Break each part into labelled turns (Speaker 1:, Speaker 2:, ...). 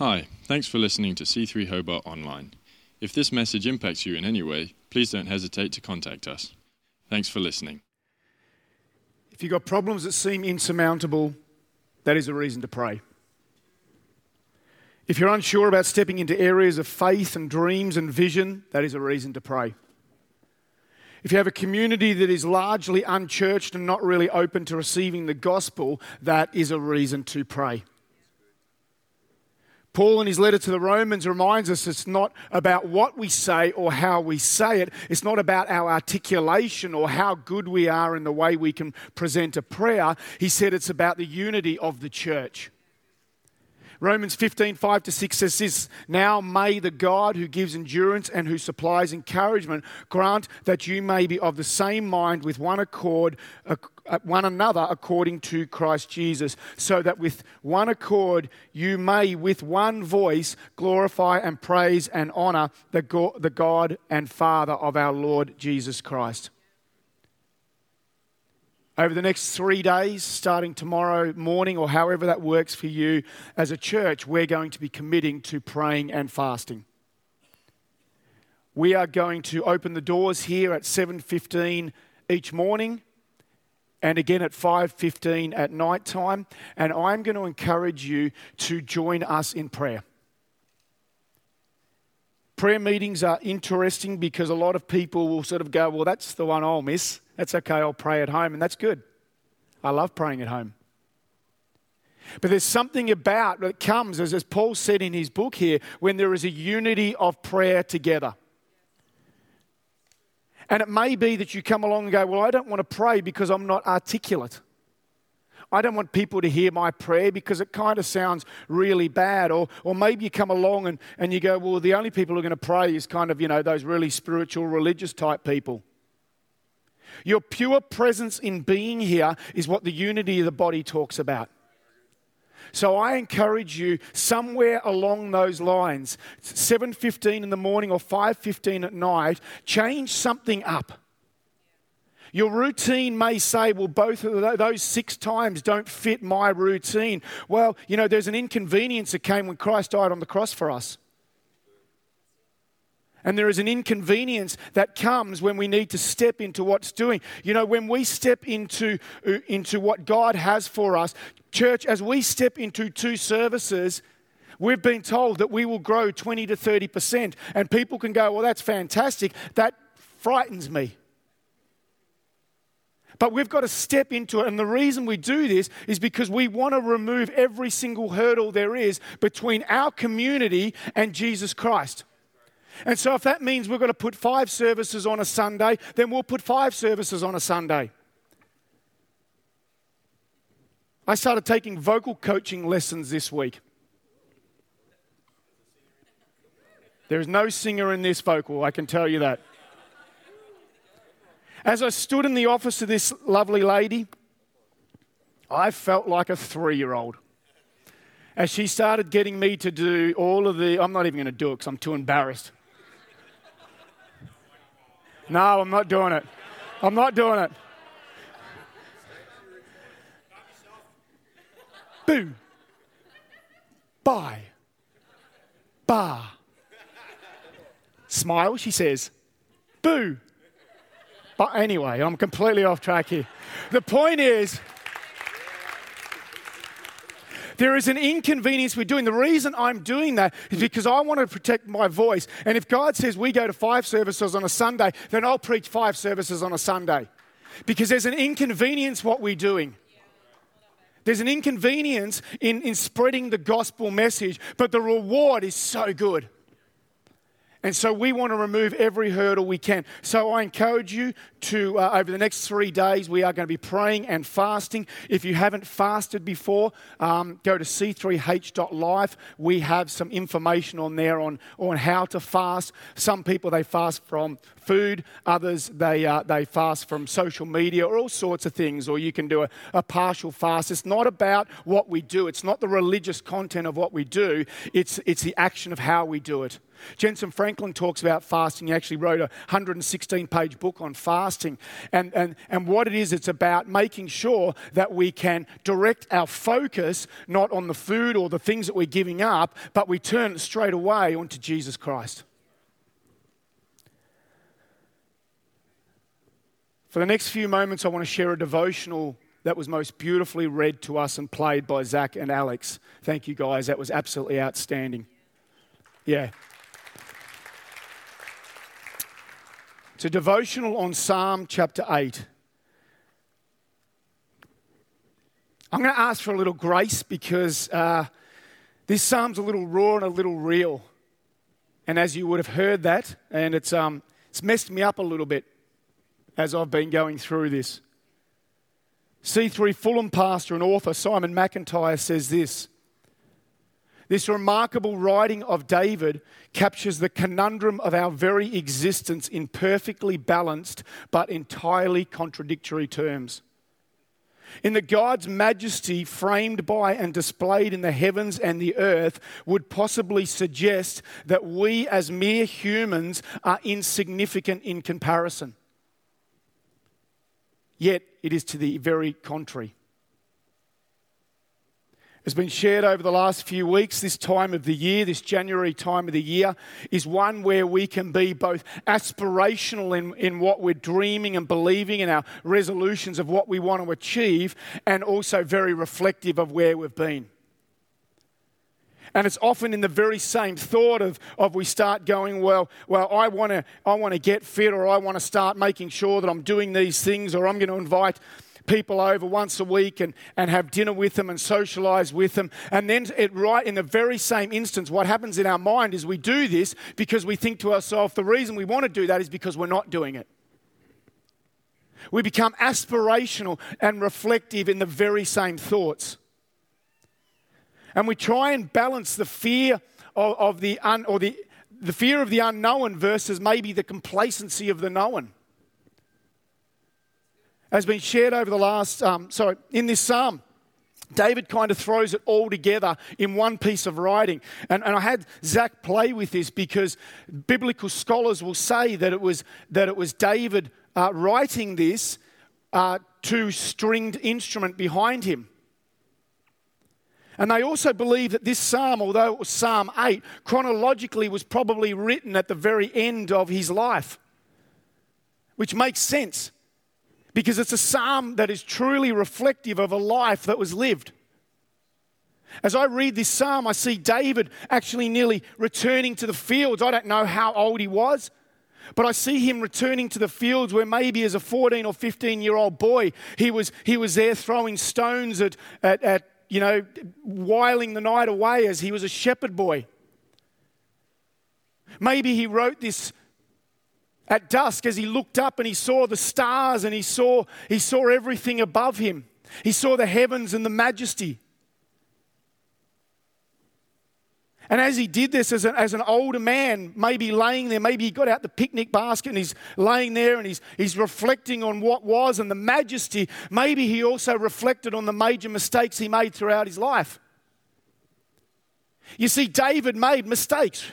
Speaker 1: Hi, thanks for listening to C3 Hobart Online. If this message impacts you in any way, please don't hesitate to contact us. Thanks for listening.
Speaker 2: If you've got problems that seem insurmountable, that is a reason to pray. If you're unsure about stepping into areas of faith and dreams and vision, that is a reason to pray. If you have a community that is largely unchurched and not really open to receiving the gospel, that is a reason to pray. Paul, in his letter to the Romans, reminds us it's not about what we say or how we say it. It's not about our articulation or how good we are in the way we can present a prayer. He said it's about the unity of the church. Romans 15, 5 to 6 says this Now may the God who gives endurance and who supplies encouragement grant that you may be of the same mind with one accord, uh, one another according to Christ Jesus, so that with one accord you may with one voice glorify and praise and honor the God and Father of our Lord Jesus Christ. Over the next three days, starting tomorrow morning, or however that works for you, as a church, we're going to be committing to praying and fasting. We are going to open the doors here at 7:15 each morning and again at 5:15 at night time and I'm going to encourage you to join us in prayer. Prayer meetings are interesting because a lot of people will sort of go, "Well, that's the one I'll miss." That's okay, I'll pray at home, and that's good. I love praying at home. But there's something about that comes, as, as Paul said in his book here, when there is a unity of prayer together. And it may be that you come along and go, Well, I don't want to pray because I'm not articulate. I don't want people to hear my prayer because it kind of sounds really bad. Or, or maybe you come along and, and you go, Well, the only people who are going to pray is kind of, you know, those really spiritual, religious type people. Your pure presence in being here is what the unity of the body talks about. So I encourage you somewhere along those lines, 7:15 in the morning or 5:15 at night, change something up. Your routine may say, well, both of those six times don't fit my routine. Well, you know, there's an inconvenience that came when Christ died on the cross for us. And there is an inconvenience that comes when we need to step into what's doing. You know, when we step into, uh, into what God has for us, church, as we step into two services, we've been told that we will grow 20 to 30%. And people can go, well, that's fantastic. That frightens me. But we've got to step into it. And the reason we do this is because we want to remove every single hurdle there is between our community and Jesus Christ. And so, if that means we're going to put five services on a Sunday, then we'll put five services on a Sunday. I started taking vocal coaching lessons this week. There is no singer in this vocal, I can tell you that. As I stood in the office of this lovely lady, I felt like a three year old. As she started getting me to do all of the, I'm not even going to do it because I'm too embarrassed. No, I'm not doing it. I'm not doing it. Boo. Bye. Bar. Smile, she says. Boo. But anyway, I'm completely off track here. The point is, there is an inconvenience we're doing. The reason I'm doing that is hmm. because I want to protect my voice. And if God says we go to five services on a Sunday, then I'll preach five services on a Sunday. Because there's an inconvenience what we're doing. There's an inconvenience in, in spreading the gospel message, but the reward is so good. And so we want to remove every hurdle we can. So I encourage you to, uh, over the next three days, we are going to be praying and fasting. If you haven't fasted before, um, go to c3h.life. We have some information on there on, on how to fast. Some people, they fast from food, others, they, uh, they fast from social media or all sorts of things, or you can do a, a partial fast. It's not about what we do, it's not the religious content of what we do, it's, it's the action of how we do it. Jentezen Franklin talks about fasting. He actually wrote a 116 page book on fasting. And, and, and what it is, it's about making sure that we can direct our focus not on the food or the things that we're giving up, but we turn it straight away onto Jesus Christ. For the next few moments, I want to share a devotional that was most beautifully read to us and played by Zach and Alex. Thank you, guys. That was absolutely outstanding. Yeah. It's a devotional on Psalm chapter 8. I'm going to ask for a little grace because uh, this psalm's a little raw and a little real. And as you would have heard that, and it's, um, it's messed me up a little bit as I've been going through this. C3 Fulham pastor and author Simon McIntyre says this This remarkable writing of David captures the conundrum of our very existence in perfectly balanced but entirely contradictory terms. In the God's majesty framed by and displayed in the heavens and the earth would possibly suggest that we as mere humans are insignificant in comparison. Yet it is to the very contrary. Has been shared over the last few weeks. This time of the year, this January time of the year, is one where we can be both aspirational in, in what we're dreaming and believing in our resolutions of what we want to achieve, and also very reflective of where we've been. And it's often in the very same thought of, of we start going, well, well, I want to I wanna get fit or I want to start making sure that I'm doing these things or I'm going to invite people over once a week and, and have dinner with them and socialize with them. And then, it, right in the very same instance, what happens in our mind is we do this because we think to ourselves, the reason we want to do that is because we're not doing it. We become aspirational and reflective in the very same thoughts. And we try and balance the fear of, of the un, or the, the fear of the unknown versus maybe the complacency of the known. Has been shared over the last, um, sorry, in this psalm. David kind of throws it all together in one piece of writing. And, and I had Zach play with this because biblical scholars will say that it was, that it was David uh, writing this uh, to stringed instrument behind him. And they also believe that this psalm, although it was Psalm 8, chronologically was probably written at the very end of his life, which makes sense because it's a psalm that is truly reflective of a life that was lived. As I read this psalm, I see David actually nearly returning to the fields. I don't know how old he was, but I see him returning to the fields where maybe as a 14 or 15 year old boy, he was, he was there throwing stones at, at, at you know, whiling the night away as he was a shepherd boy. Maybe he wrote this at dusk as he looked up and he saw the stars and he saw, he saw everything above him. He saw the heavens and the majesty. And as he did this as, a, as an older man, maybe laying there, maybe he got out the picnic basket and he's laying there and he's, he's reflecting on what was and the majesty. Maybe he also reflected on the major mistakes he made throughout his life. You see, David made mistakes.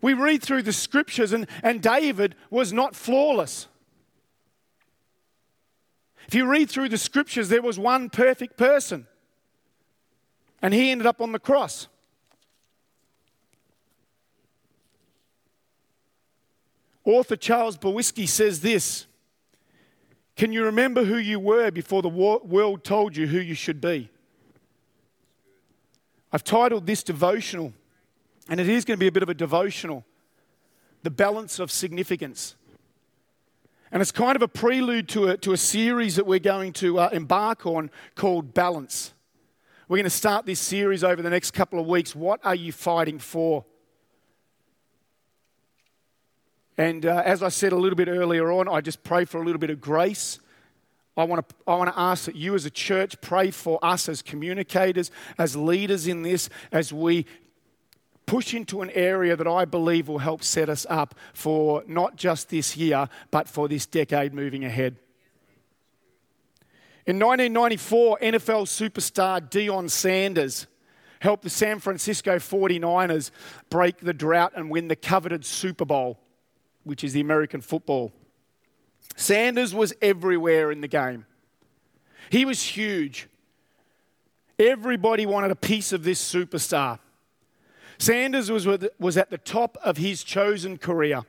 Speaker 2: We read through the scriptures, and, and David was not flawless. If you read through the scriptures, there was one perfect person and he ended up on the cross. Author Charles Bukowski says this Can you remember who you were before the world told you who you should be? I've titled this devotional, and it is going to be a bit of a devotional The Balance of Significance. And it's kind of a prelude to a, to a series that we're going to uh, embark on called Balance. We're going to start this series over the next couple of weeks. What are you fighting for? And uh, as I said a little bit earlier on, I just pray for a little bit of grace. I want, to, I want to ask that you as a church pray for us as communicators, as leaders in this, as we push into an area that I believe will help set us up for not just this year, but for this decade moving ahead. In 1994, NFL superstar Deion Sanders, helped the San Francisco 49ers break the drought and win the coveted Super Bowl, which is the American football. Sanders was everywhere in the game. He was huge. Everybody wanted a piece of this superstar. Sanders was, was at the top of his chosen career.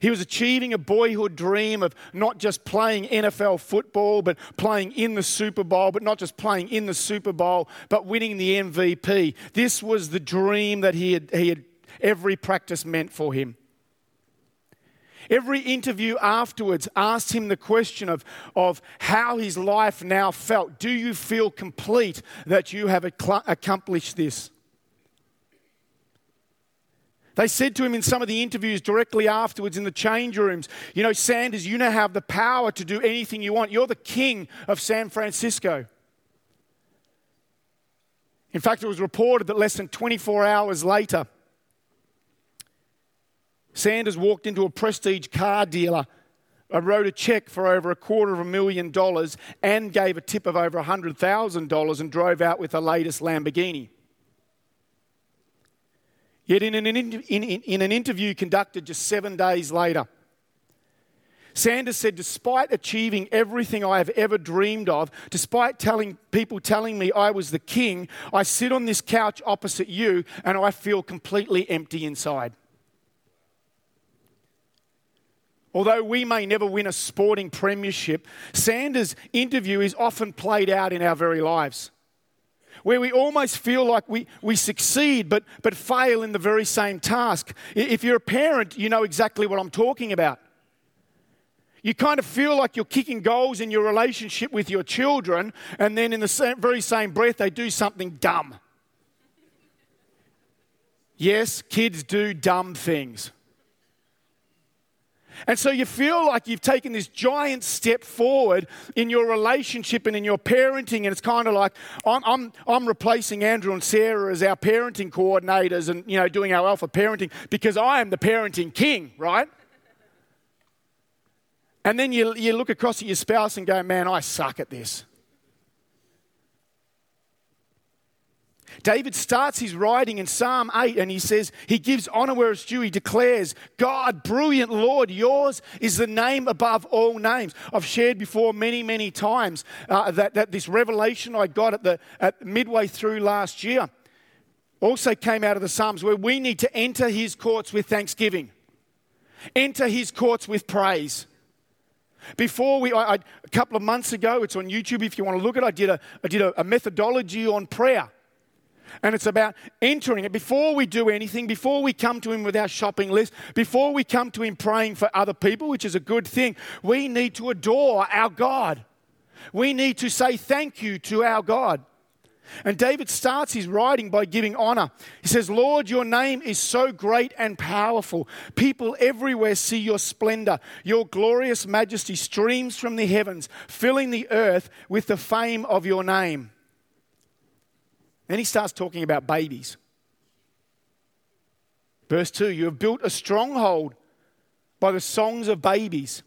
Speaker 2: He was achieving a boyhood dream of not just playing NFL football, but playing in the Super Bowl, but not just playing in the Super Bowl, but winning the MVP. This was the dream that he had, he had every practice meant for him. Every interview afterwards asked him the question of, of how his life now felt. Do you feel complete that you have accomplished this? They said to him in some of the interviews directly afterwards in the change rooms, You know, Sanders, you now have the power to do anything you want. You're the king of San Francisco. In fact, it was reported that less than 24 hours later, Sanders walked into a prestige car dealer and wrote a check for over a quarter of a million dollars and gave a tip of over $100,000 and drove out with the latest Lamborghini. Yet, in an, in, in, in an interview conducted just seven days later, Sanders said, Despite achieving everything I have ever dreamed of, despite telling people telling me I was the king, I sit on this couch opposite you and I feel completely empty inside. Although we may never win a sporting premiership, Sanders' interview is often played out in our very lives where we almost feel like we, we succeed but, but fail in the very same task. If you're a parent, you know exactly what I'm talking about. You kind of feel like you're kicking goals in your relationship with your children, and then in the same, very same breath, they do something dumb. Yes, kids do dumb things. And so you feel like you've taken this giant step forward in your relationship and in your parenting. And it's kind of like I'm, I'm, I'm replacing Andrew and Sarah as our parenting coordinators and, you know, doing our alpha parenting because I am the parenting king, right? And then you, you look across at your spouse and go, man, I suck at this. David starts his writing in Psalm 8 and he says, he gives honor where it's due. He declares, God, brilliant Lord, yours is the name above all names. I've shared before many, many times uh, that, that this revelation I got at, the, at midway through last year also came out of the Psalms where we need to enter his courts with thanksgiving, enter his courts with praise. Before we, I, I, a couple of months ago, it's on YouTube if you want to look at it, I did a, I did a, a methodology on prayer. And it's about entering it before we do anything, before we come to Him with our shopping list, before we come to Him praying for other people, which is a good thing. We need to adore our God. We need to say thank you to our God. And David starts his writing by giving honor. He says, Lord, your name is so great and powerful. People everywhere see your splendor. Your glorious majesty streams from the heavens, filling the earth with the fame of your name. Then he starts talking about babies. Verse 2 You have built a stronghold by the songs of babies.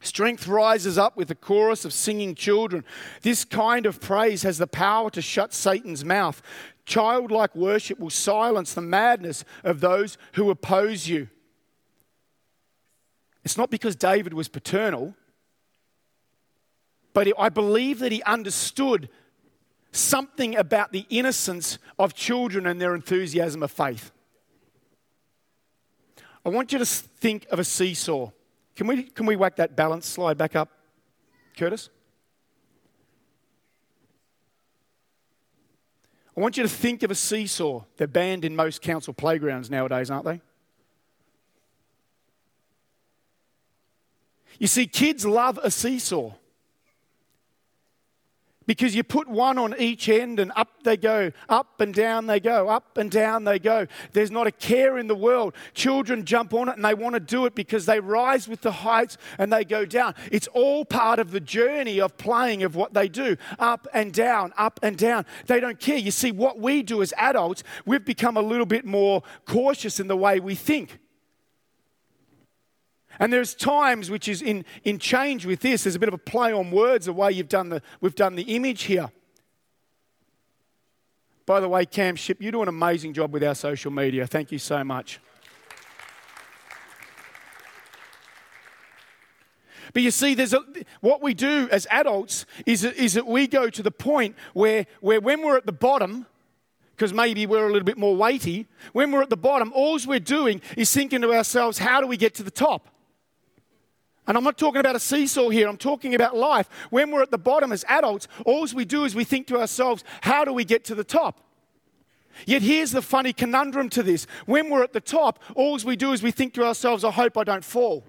Speaker 2: Strength rises up with the chorus of singing children. This kind of praise has the power to shut Satan's mouth. Childlike worship will silence the madness of those who oppose you. It's not because David was paternal, but I believe that he understood something about the innocence of children and their enthusiasm of faith. I want you to think of a seesaw. Can we, can we whack that balance slide back up, Curtis? I want you to think of a seesaw. They're banned in most council playgrounds nowadays, aren't they? You see, kids love a seesaw because you put one on each end and up they go, up and down they go, up and down they go. There's not a care in the world. Children jump on it and they want to do it because they rise with the heights and they go down. It's all part of the journey of playing of what they do up and down, up and down. They don't care. You see, what we do as adults, we've become a little bit more cautious in the way we think. And there's times which is in, in change with this, there's a bit of a play on words, the way you've done the, we've done the image here. By the way, Cam Ship, you do an amazing job with our social media. Thank you so much. But you see, there's a, what we do as adults is, is that we go to the point where, where when we're at the bottom, because maybe we're a little bit more weighty, when we're at the bottom, all we're doing is thinking to ourselves, how do we get to the top? And I'm not talking about a seesaw here, I'm talking about life. When we're at the bottom as adults, all we do is we think to ourselves, how do we get to the top? Yet here's the funny conundrum to this. When we're at the top, all we do is we think to ourselves, I hope I don't fall.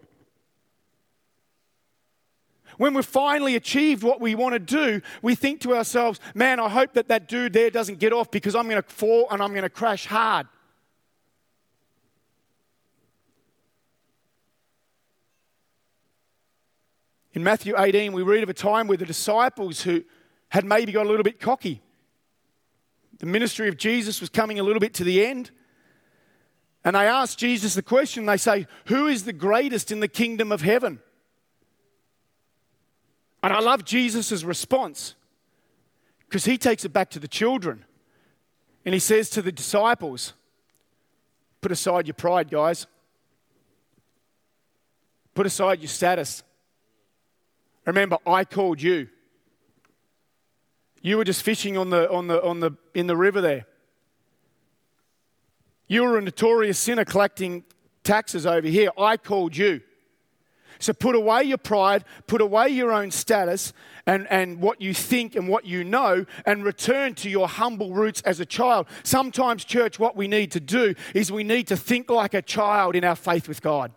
Speaker 2: When we've finally achieved what we want to do, we think to ourselves, man, I hope that that dude there doesn't get off because I'm going to fall and I'm going to crash hard. In Matthew 18, we read of a time where the disciples who had maybe got a little bit cocky. The ministry of Jesus was coming a little bit to the end. And they asked Jesus the question, they say, Who is the greatest in the kingdom of heaven? And I love Jesus' response because he takes it back to the children. And he says to the disciples, Put aside your pride, guys. Put aside your status. Remember, I called you. You were just fishing on the, on the, on the, in the river there. You were a notorious sinner collecting taxes over here. I called you. So put away your pride, put away your own status and, and what you think and what you know, and return to your humble roots as a child. Sometimes, church, what we need to do is we need to think like a child in our faith with God.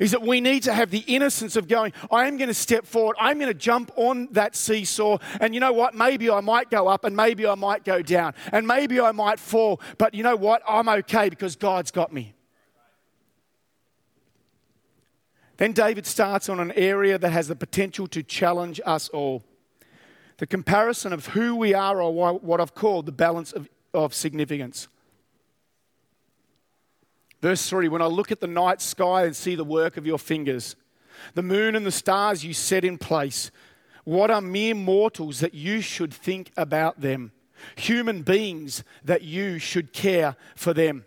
Speaker 2: Is that we need to have the innocence of going, I am going to step forward, I'm going to jump on that seesaw, and you know what? Maybe I might go up, and maybe I might go down, and maybe I might fall, but you know what? I'm okay because God's got me. Then David starts on an area that has the potential to challenge us all. The comparison of who we are, or what I've called the balance of, of significance. Verse 3 When I look at the night sky and see the work of your fingers, the moon and the stars you set in place, what are mere mortals that you should think about them? Human beings that you should care for them.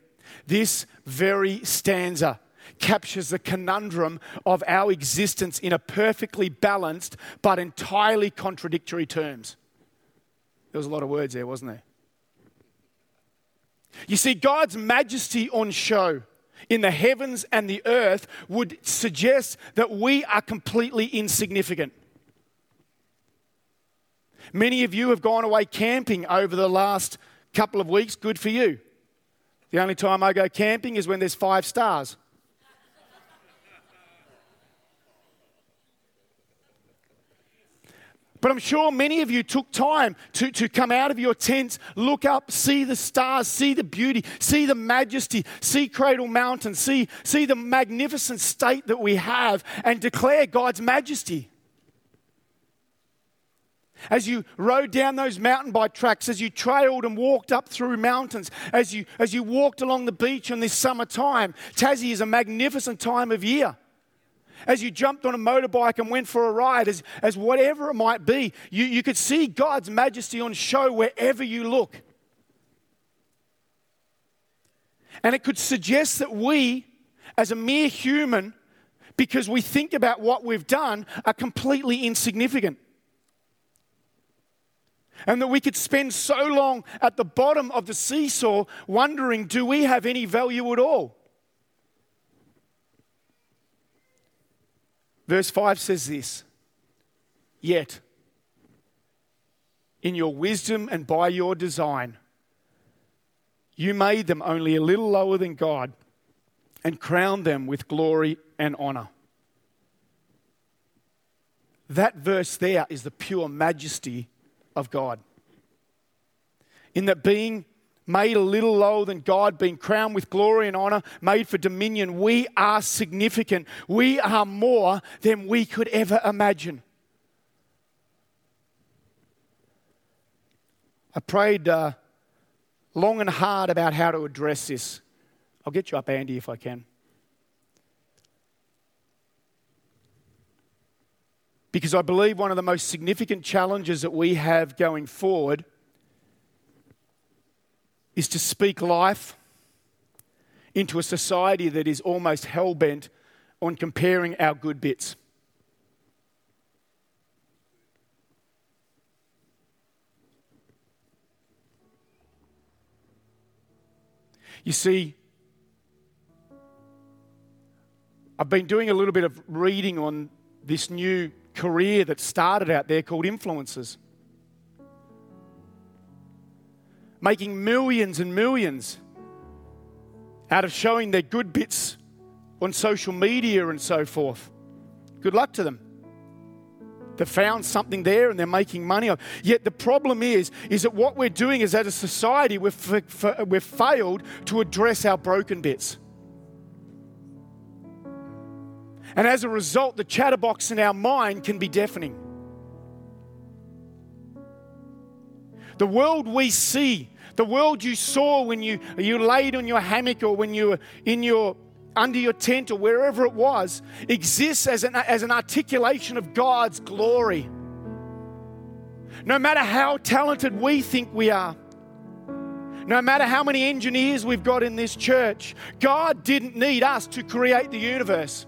Speaker 2: This very stanza captures the conundrum of our existence in a perfectly balanced but entirely contradictory terms. There was a lot of words there, wasn't there? You see, God's majesty on show in the heavens and the earth would suggest that we are completely insignificant. Many of you have gone away camping over the last couple of weeks. Good for you. The only time I go camping is when there's five stars. But I'm sure many of you took time to, to come out of your tents, look up, see the stars, see the beauty, see the majesty, see Cradle Mountain, see, see the magnificent state that we have, and declare God's majesty. As you rode down those mountain bike tracks, as you trailed and walked up through mountains, as you, as you walked along the beach in this summertime, Tassie is a magnificent time of year as you jumped on a motorbike and went for a ride, as, as whatever it might be, you, you could see God's majesty on show wherever you look. And it could suggest that we, as a mere human, because we think about what we've done, are completely insignificant. And that we could spend so long at the bottom of the seesaw wondering do we have any value at all? Verse 5 says this Yet, in your wisdom and by your design, you made them only a little lower than God and crowned them with glory and honor. That verse there is the pure majesty of God. In that being made a little lower than God, being crowned with glory and honor, made for dominion. We are significant. We are more than we could ever imagine. I prayed uh, long and hard about how to address this. I'll get you up, Andy, if I can. Because I believe one of the most significant challenges that we have going forward is to speak life into a society that is almost hell bent on comparing our good bits. You see, I've been doing a little bit of reading on this new career that started out there called influencers. Making millions and millions out of showing their good bits on social media and so forth. Good luck to them. They've found something there and they're making money. Yet the problem is, is that what we're doing is as a society, we've, we've failed to address our broken bits. And as a result, the chatterbox in our mind can be deafening. The world we see, the world you saw when you, you laid on your hammock or when you were in your under your tent or wherever it was, exists as an, as an articulation of God's glory. No matter how talented we think we are, no matter how many engineers we've got in this church, God didn't need us to create the universe.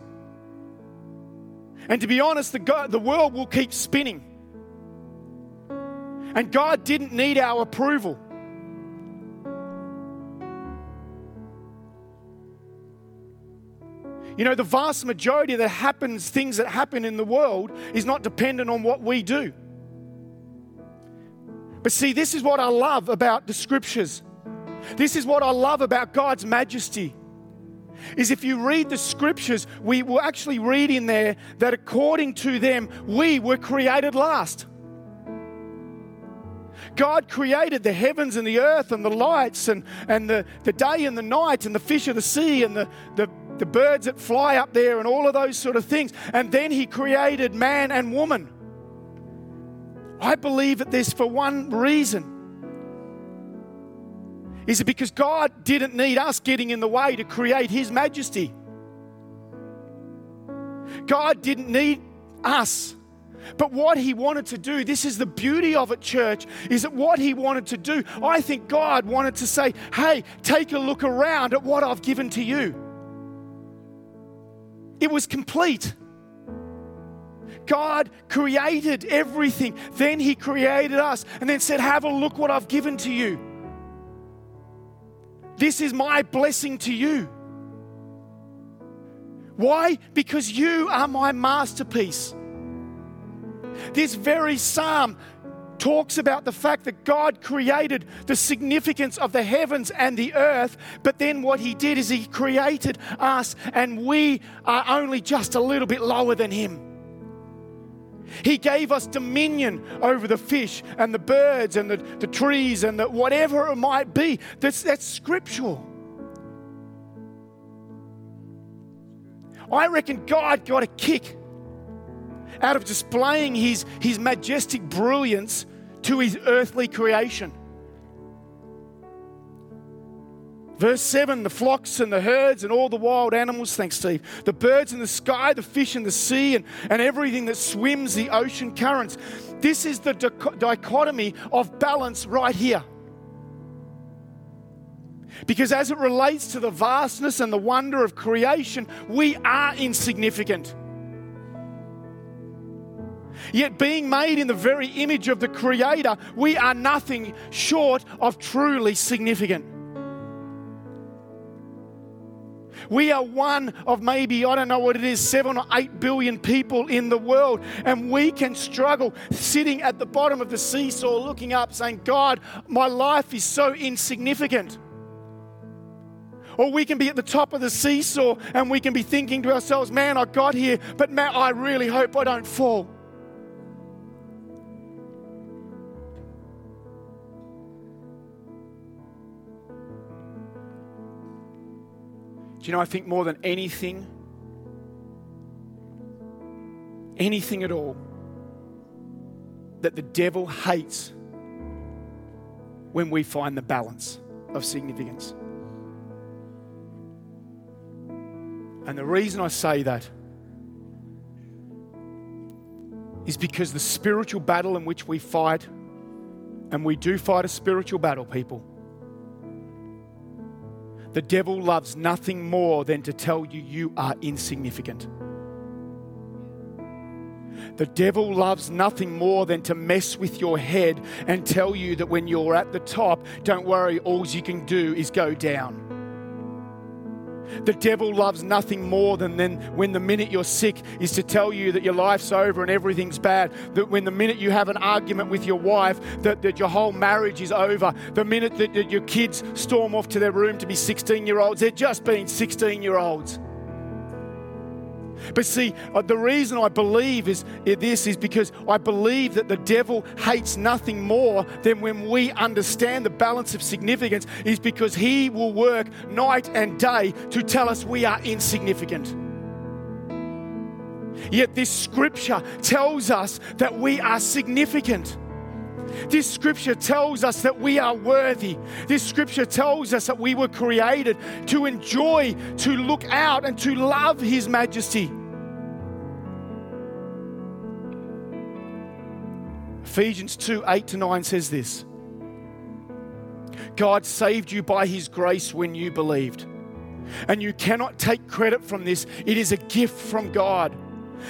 Speaker 2: And to be honest, the, God, the world will keep spinning. And God didn't need our approval. You know, the vast majority that happens, things that happen in the world, is not dependent on what we do. But see, this is what I love about the scriptures. This is what I love about God's majesty. Is if you read the scriptures, we will actually read in there that according to them, we were created last. God created the heavens and the earth and the lights and, and the, the day and the night and the fish of the sea and the, the, the birds that fly up there and all of those sort of things. And then He created man and woman. I believe that this for one reason. Is it because God didn't need us getting in the way to create His majesty? God didn't need us. But what he wanted to do, this is the beauty of it, church, is that what he wanted to do, I think God wanted to say, hey, take a look around at what I've given to you. It was complete. God created everything. Then He created us and then said, Have a look what I've given to you. This is my blessing to you. Why? Because you are my masterpiece. This very psalm talks about the fact that God created the significance of the heavens and the earth, but then what He did is He created us, and we are only just a little bit lower than Him. He gave us dominion over the fish and the birds and the, the trees and the, whatever it might be. That's, that's scriptural. I reckon God got a kick out of displaying his, his majestic brilliance to his earthly creation. Verse 7 the flocks and the herds and all the wild animals, thanks, Steve, the birds in the sky, the fish in the sea, and, and everything that swims the ocean currents. This is the dichotomy of balance right here. Because as it relates to the vastness and the wonder of creation, we are insignificant. Yet, being made in the very image of the Creator, we are nothing short of truly significant. We are one of maybe, I don't know what it is, seven or eight billion people in the world. And we can struggle sitting at the bottom of the seesaw looking up saying, God, my life is so insignificant. Or we can be at the top of the seesaw and we can be thinking to ourselves, man, I got here, but man, I really hope I don't fall. Do you know, I think more than anything, anything at all, that the devil hates when we find the balance of significance. And the reason I say that is because the spiritual battle in which we fight, and we do fight a spiritual battle, people, The devil loves nothing more than to tell you you are insignificant. The devil loves nothing more than to mess with your head and tell you that when you're at the top, don't worry, all you can do is go down. The devil loves nothing more than then when the minute you're sick is to tell you that your life's over and everything's bad. That when the minute you have an argument with your wife, that, that your whole marriage is over. The minute that, that your kids storm off to their room to be 16 year olds, they're just being 16 year olds. But see, uh, the reason I believe is this is because I believe that the devil hates nothing more than when we understand the balance of significance, is because he will work night and day to tell us we are insignificant. Yet this scripture tells us that we are significant. This scripture tells us that we are worthy. This scripture tells us that we were created to enjoy, to look out, and to love His majesty. Ephesians 2 8 to 9 says this God saved you by His grace when you believed. And you cannot take credit from this, it is a gift from God.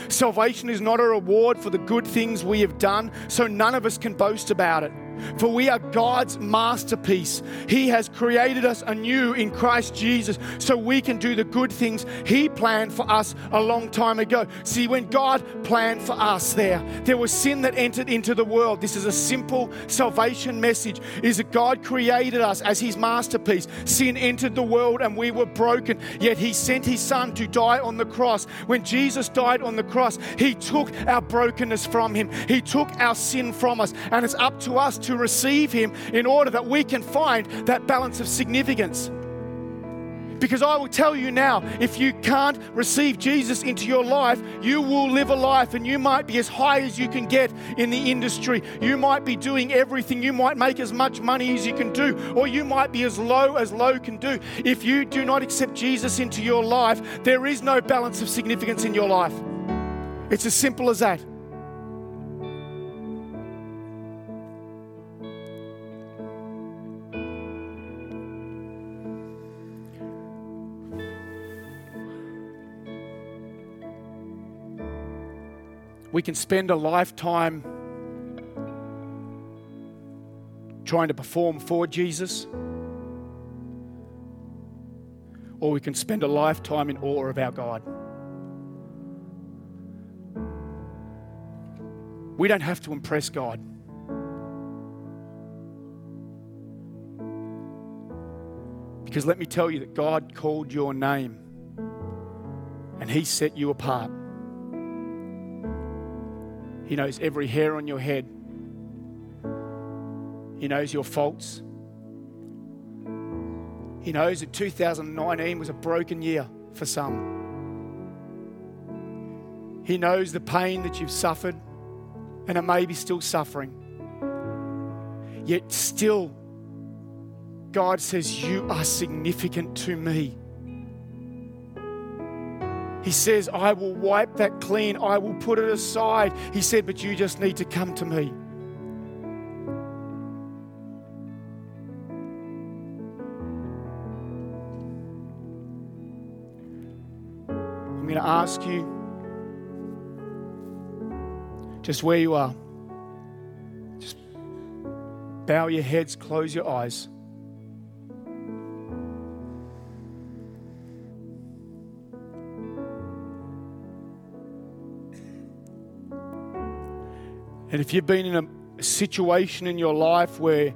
Speaker 2: Salvation is not a reward for the good things we have done, so none of us can boast about it. For we are God's masterpiece. He has created us anew in Christ Jesus so we can do the good things He planned for us a long time ago. See, when God planned for us there, there was sin that entered into the world. This is a simple salvation message is that God created us as His masterpiece. Sin entered the world and we were broken, yet He sent His Son to die on the cross. When Jesus died on the cross, He took our brokenness from Him, He took our sin from us, and it's up to us to receive Him in order that we can find that balance of significance. Because I will tell you now, if you can't receive Jesus into your life, you will live a life and you might be as high as you can get in the industry. You might be doing everything. You might make as much money as you can do, or you might be as low as low can do. If you do not accept Jesus into your life, there is no balance of significance in your life. It's as simple as that. We can spend a lifetime trying to perform for Jesus, or we can spend a lifetime in awe of our God. We don't have to impress God. Because let me tell you that God called your name and He set you apart. He knows every hair on your head. He knows your faults. He knows that 2019 was a broken year for some. He knows the pain that you've suffered and it may be still suffering. Yet, still, God says, You are significant to me. He says, I will wipe that clean. I will put it aside. He said, But you just need to come to me. I'm going to ask you, just where you are, just bow your heads, close your eyes. And if you've been in a situation in your life where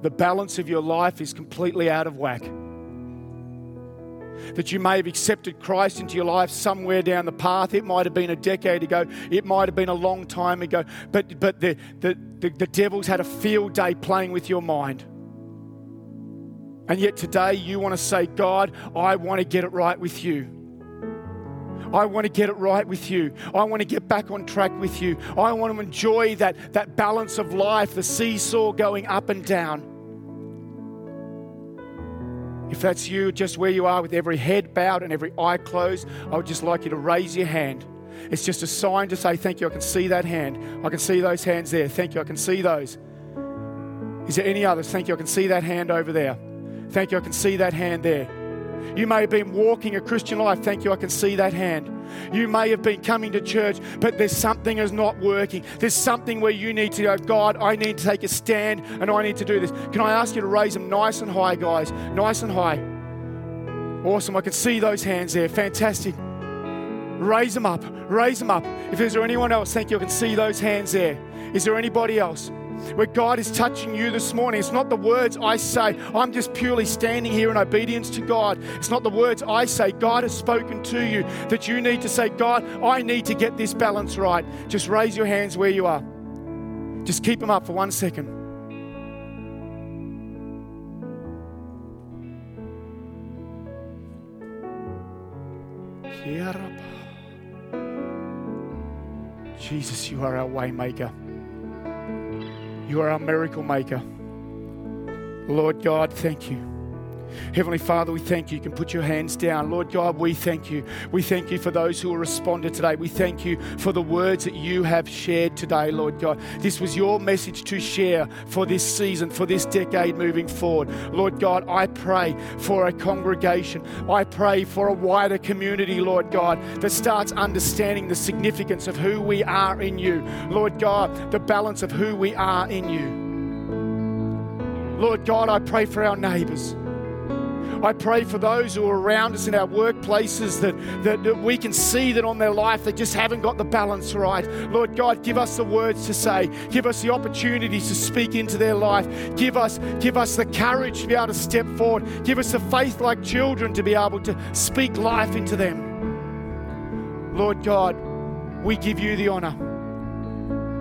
Speaker 2: the balance of your life is completely out of whack, that you may have accepted Christ into your life somewhere down the path. It might have been a decade ago, it might have been a long time ago, but, but the, the, the, the devil's had a field day playing with your mind. And yet today you want to say, God, I want to get it right with you. I want to get it right with you. I want to get back on track with you. I want to enjoy that, that balance of life, the seesaw going up and down. If that's you, just where you are with every head bowed and every eye closed, I would just like you to raise your hand. It's just a sign to say, Thank you. I can see that hand. I can see those hands there. Thank you. I can see those. Is there any others? Thank you. I can see that hand over there. Thank you, I can see that hand there. You may have been walking a Christian life. Thank you, I can see that hand. You may have been coming to church, but there's something is not working. There's something where you need to go, God, I need to take a stand and I need to do this. Can I ask you to raise them nice and high, guys? Nice and high. Awesome. I can see those hands there. Fantastic. Raise them up. Raise them up. If there's anyone else, thank you. I can see those hands there. Is there anybody else? Where God is touching you this morning. It's not the words I say. I'm just purely standing here in obedience to God. It's not the words I say. God has spoken to you that you need to say, God, I need to get this balance right. Just raise your hands where you are. Just keep them up for one second. Jesus, you are our waymaker. You are our miracle maker. Lord God, thank you. Heavenly Father, we thank you. You can put your hands down. Lord God, we thank you. We thank you for those who have responded today. We thank you for the words that you have shared today, Lord God. This was your message to share for this season, for this decade moving forward. Lord God, I pray for a congregation. I pray for a wider community, Lord God, that starts understanding the significance of who we are in you. Lord God, the balance of who we are in you. Lord God, I pray for our neighbors. I pray for those who are around us in our workplaces that, that, that we can see that on their life they just haven't got the balance right. Lord God, give us the words to say. Give us the opportunities to speak into their life. Give us, give us the courage to be able to step forward. Give us the faith like children to be able to speak life into them. Lord God, we give you the honor.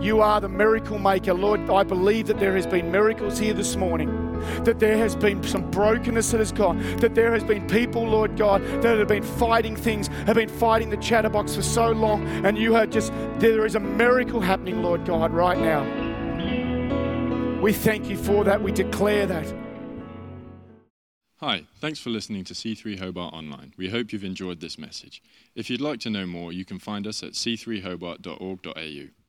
Speaker 2: You are the miracle maker. Lord, I believe that there has been miracles here this morning that there has been some brokenness that has gone, that there has been people, Lord God, that have been fighting things, have been fighting the chatterbox for so long, and you have just, there is a miracle happening, Lord God, right now. We thank you for that. We declare that.
Speaker 1: Hi, thanks for listening to C3 Hobart Online. We hope you've enjoyed this message. If you'd like to know more, you can find us at c3hobart.org.au.